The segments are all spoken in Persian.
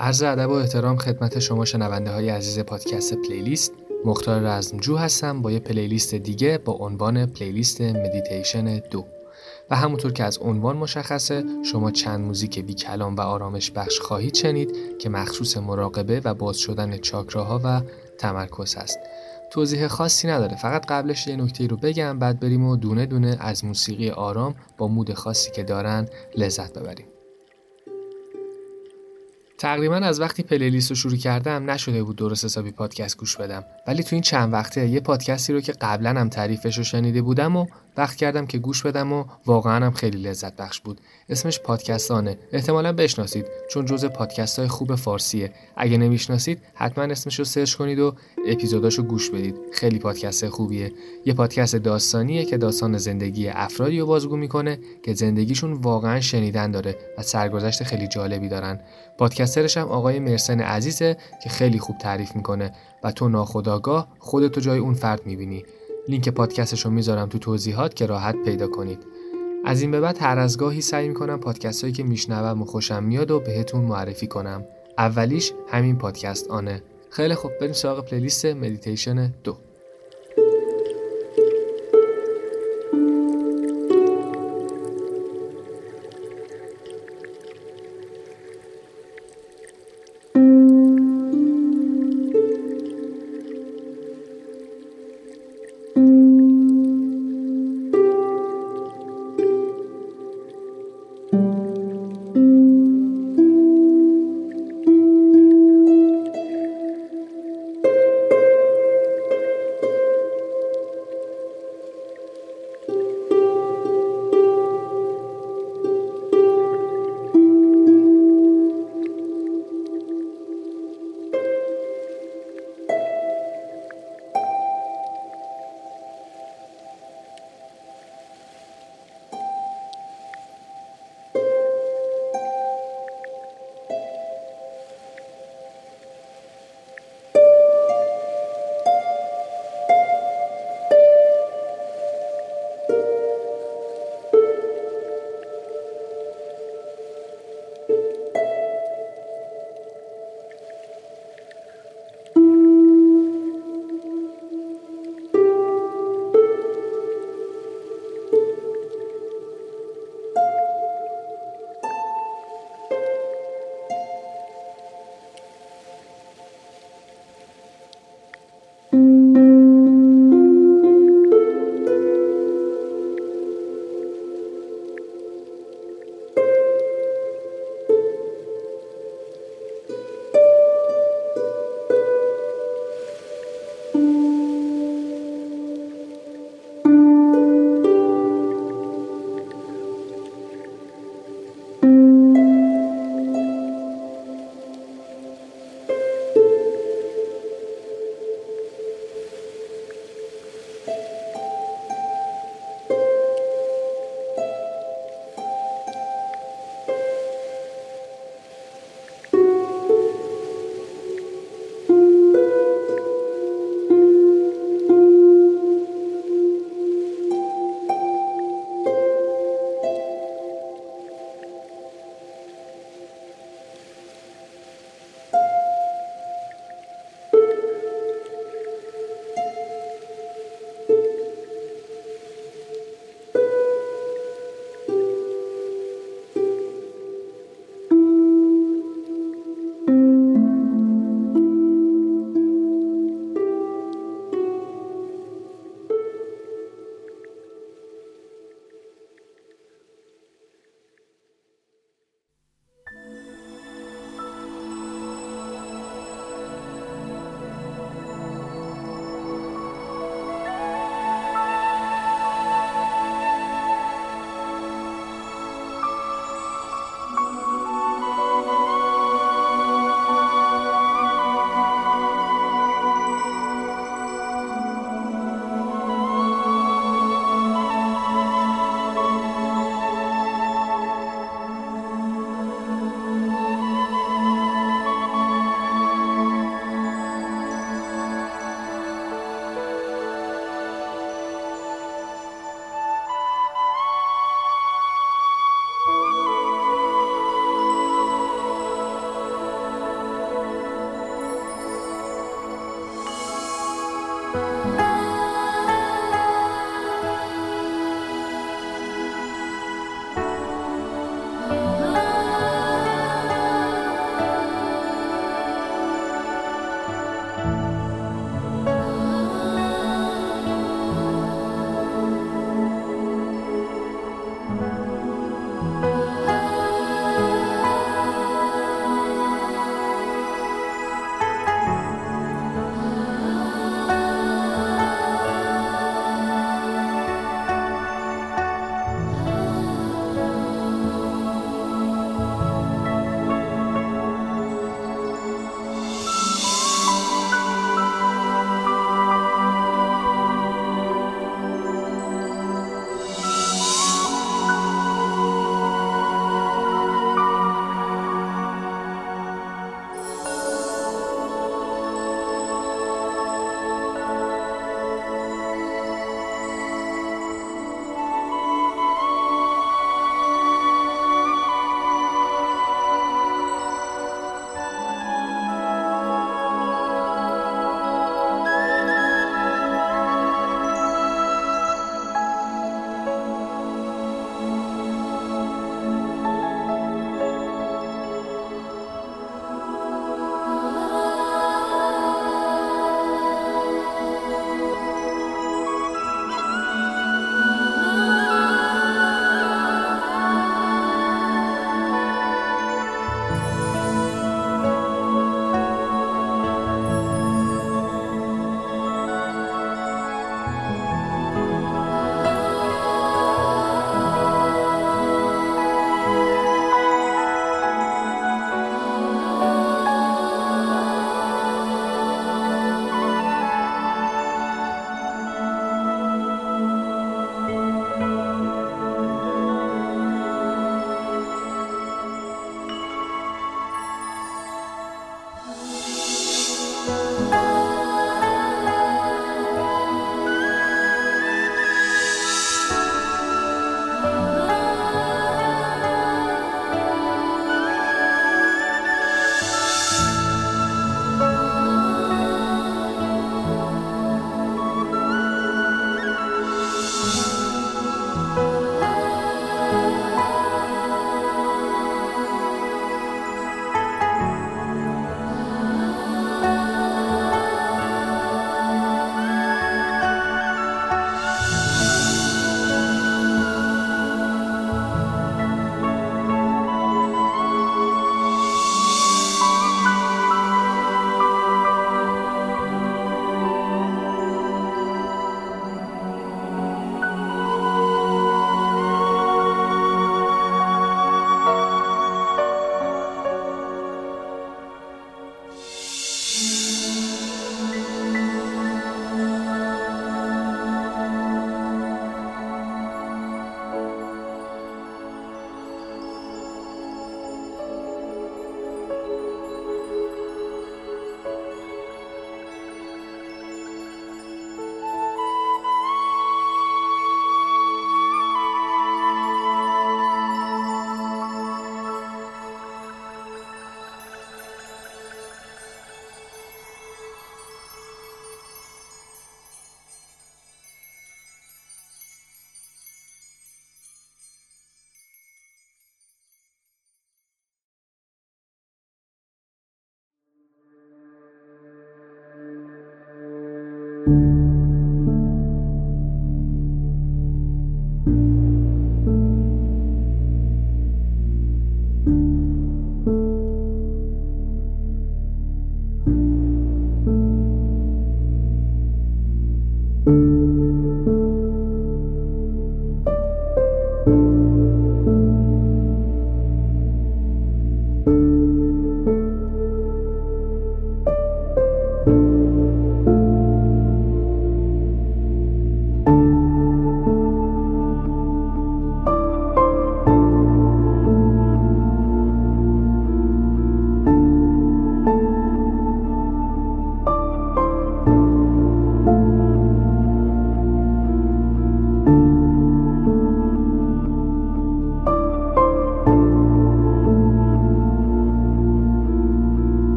عرض ادب و احترام خدمت شما شنونده های عزیز پادکست playlist. مختار رزمجو هستم با یه playlist دیگه با عنوان playlist مدیتیشن دو. و همونطور که از عنوان مشخصه شما چند موزیک بی کلام و آرامش بخش خواهید شنید که مخصوص مراقبه و باز شدن چاکراها و تمرکز هست. توضیح خاصی نداره فقط قبلش یه نکته رو بگم بعد بریم و دونه دونه از موسیقی آرام با mood خاصی که دارن لذت ببریم. تقریبا از وقتی پلیلیست رو شروع کردم نشده بود درست حسابی پادکست گوش بدم. ولی تو این چند وقته یه پادکستی رو که قبلا هم تعریفش رو شنیده بودم و وقت کردم که گوش بدم و واقعا هم خیلی لذت بخش بود. اسمش پادکستانه. احتمالا بشناسید چون جزء پادکست های خوب فارسیه. اگه نمی‌شناسید حتما اسمش رو سرچ کنید و اپیزوداشو گوش بدید. خیلی پادکست خوبیه. یه پادکست داستانیه که داستان زندگی افرادی رو بازگو می‌کنه که زندگیشون واقعا شنیدن داره و سرگذشت خیلی جالبی دارن. پادکسترش هم آقای مرسن عزیزه که خیلی خوب تعریف می‌کنه و تو ناخودآگاه خودتو جای اون فرد می‌بینی. لینک پادکستش رو می‌ذارم تو توضیحات که راحت پیدا کنید. از این به بعد هر از گاهی سعی می‌کنم پادکست هایی که میشنوم و خوشم میاد و بهتون معرفی کنم. اولیش همین پادکست آنه. خیلی خوب بریم سراغ playlist مدیتیشن دو.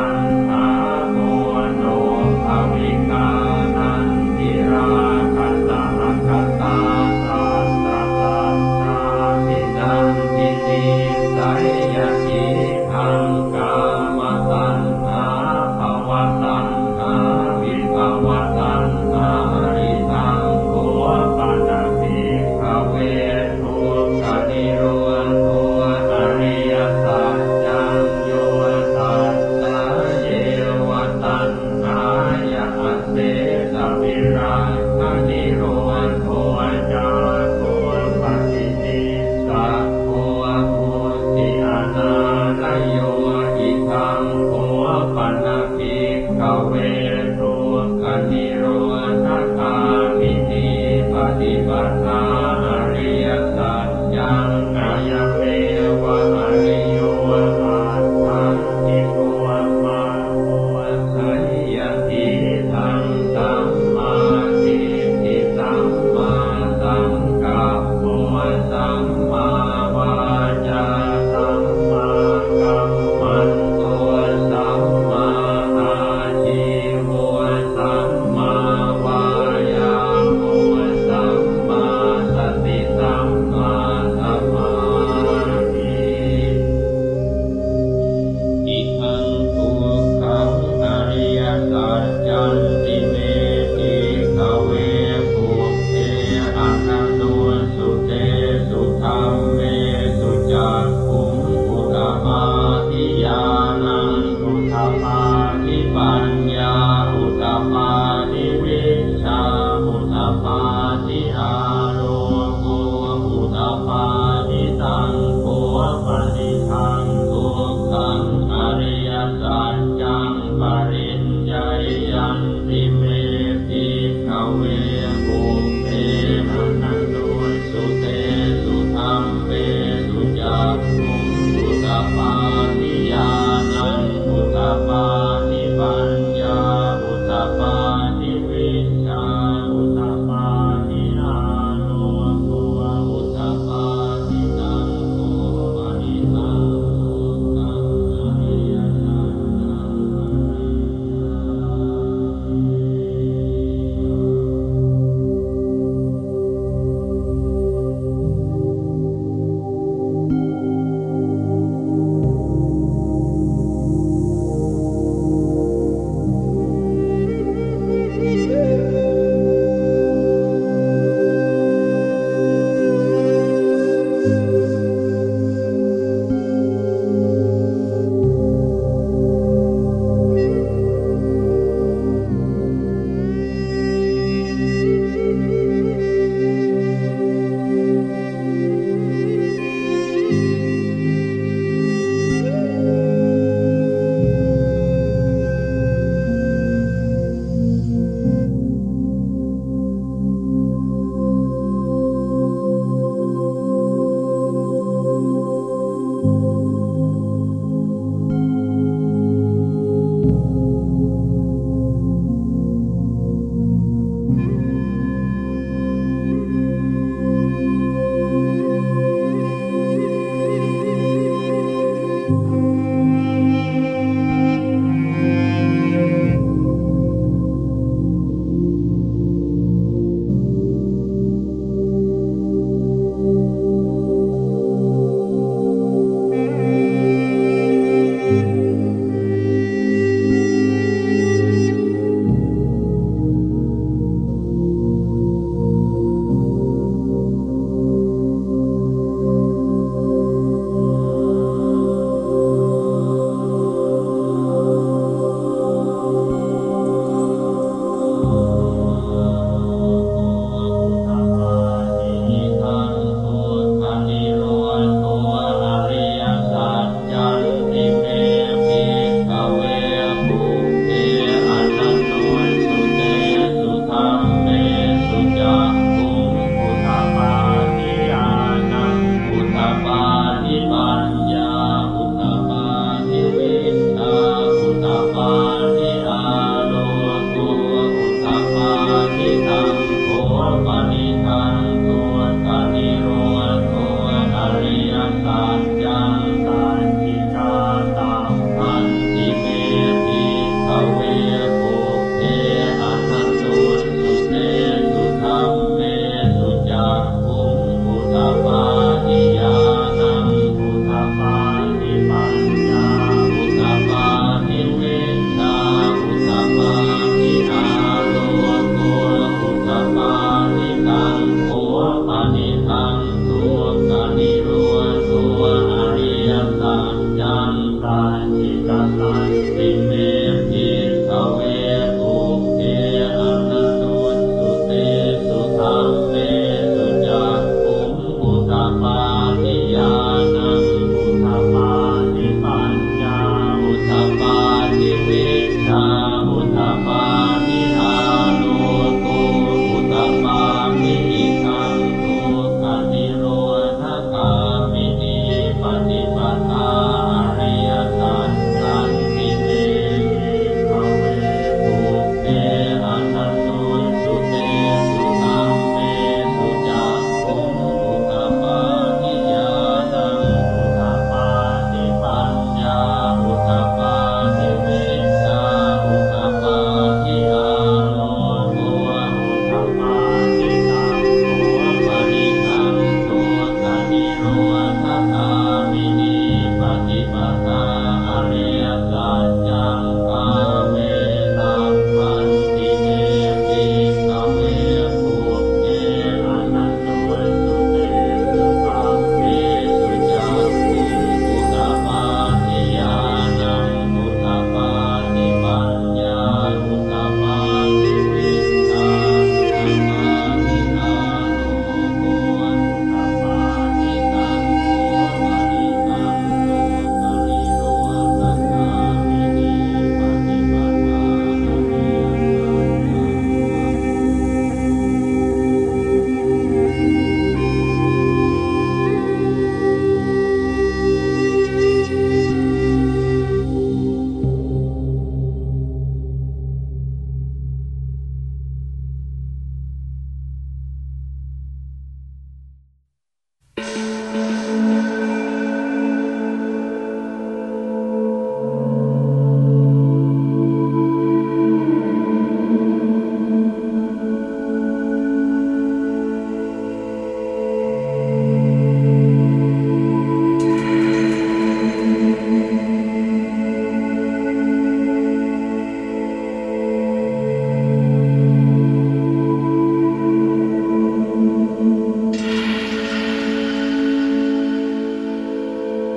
Bye.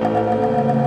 Música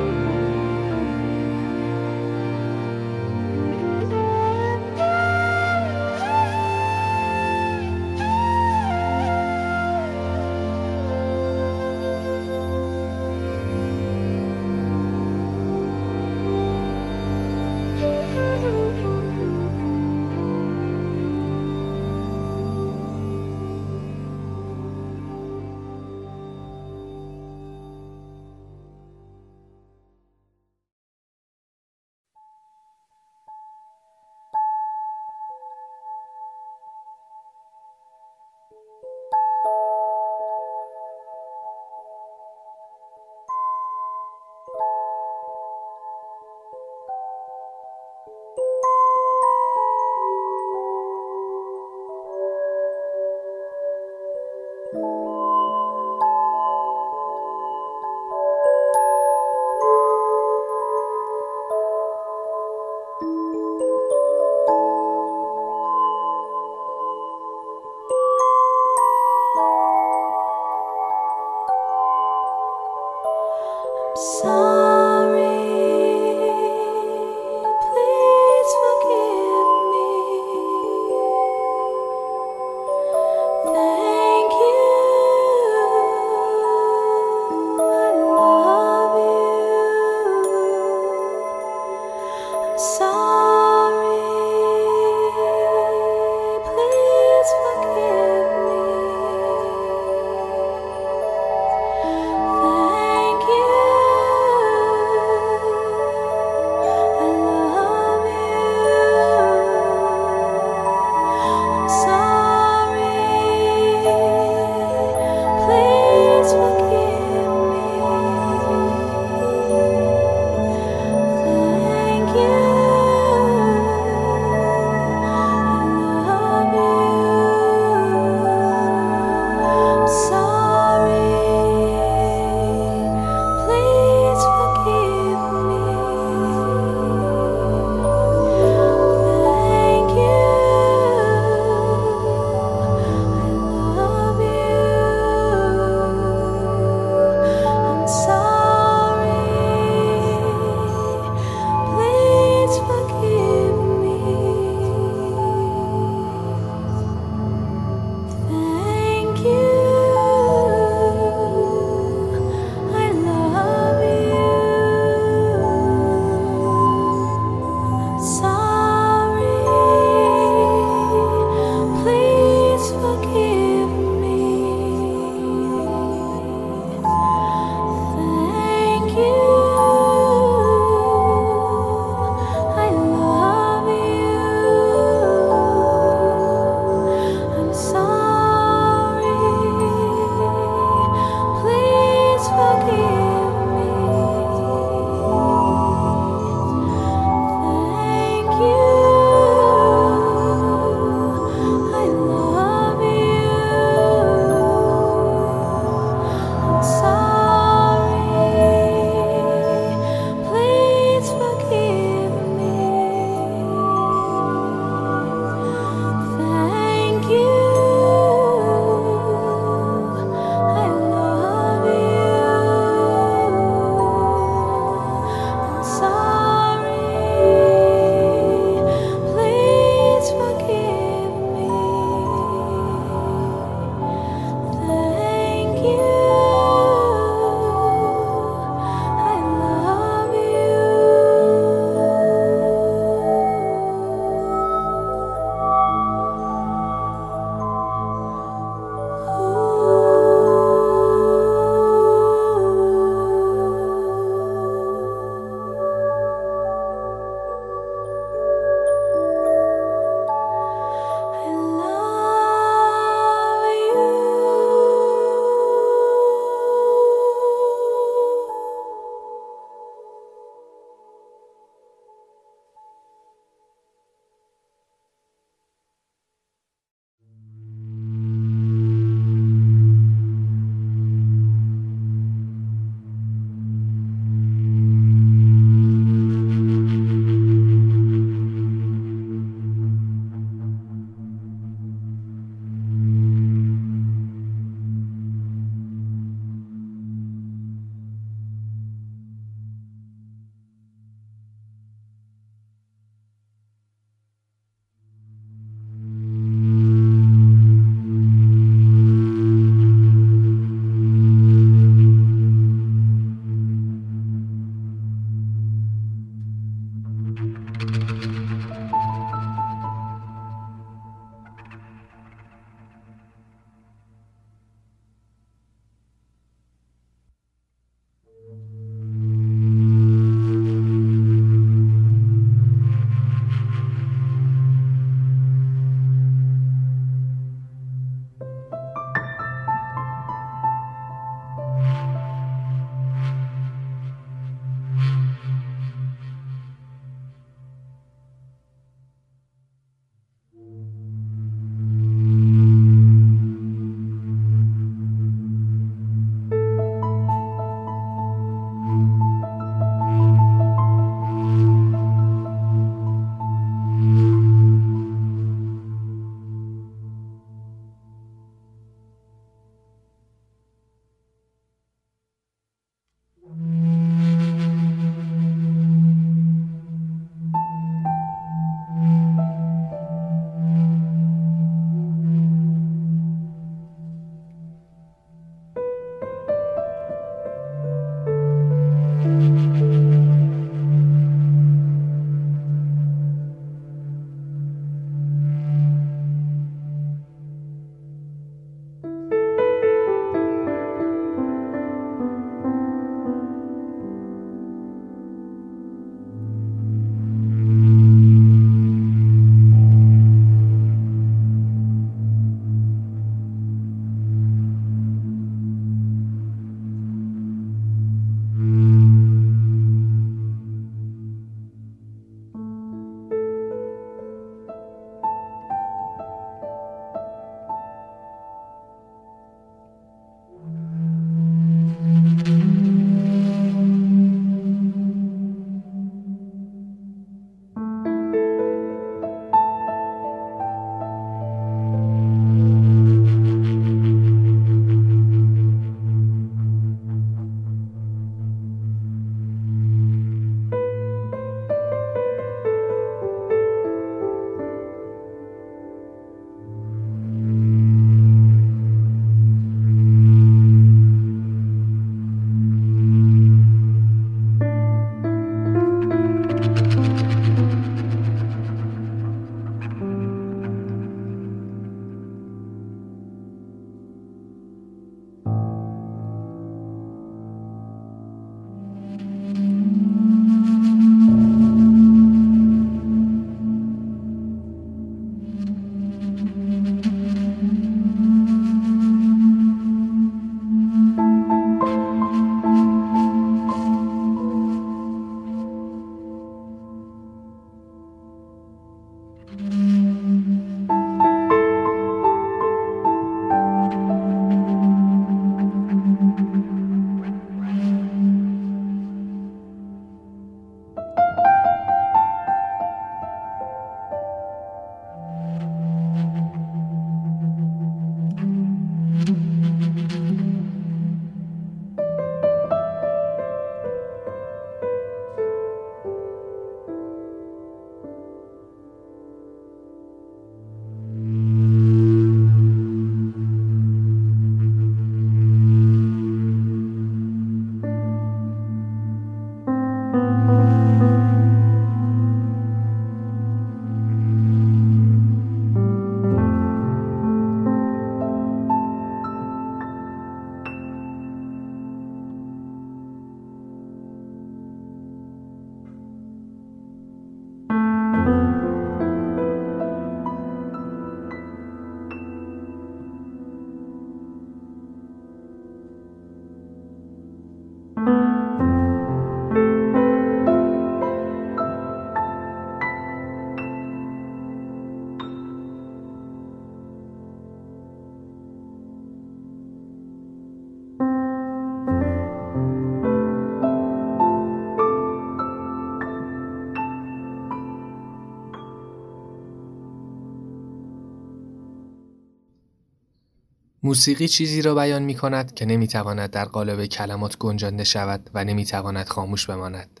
موسیقی چیزی را بیان می کند که نمی تواند در قالب کلمات گنجانده شود و نمی تواند خاموش بماند.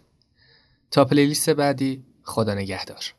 تا پلیلیست بعدی خدا نگهدار.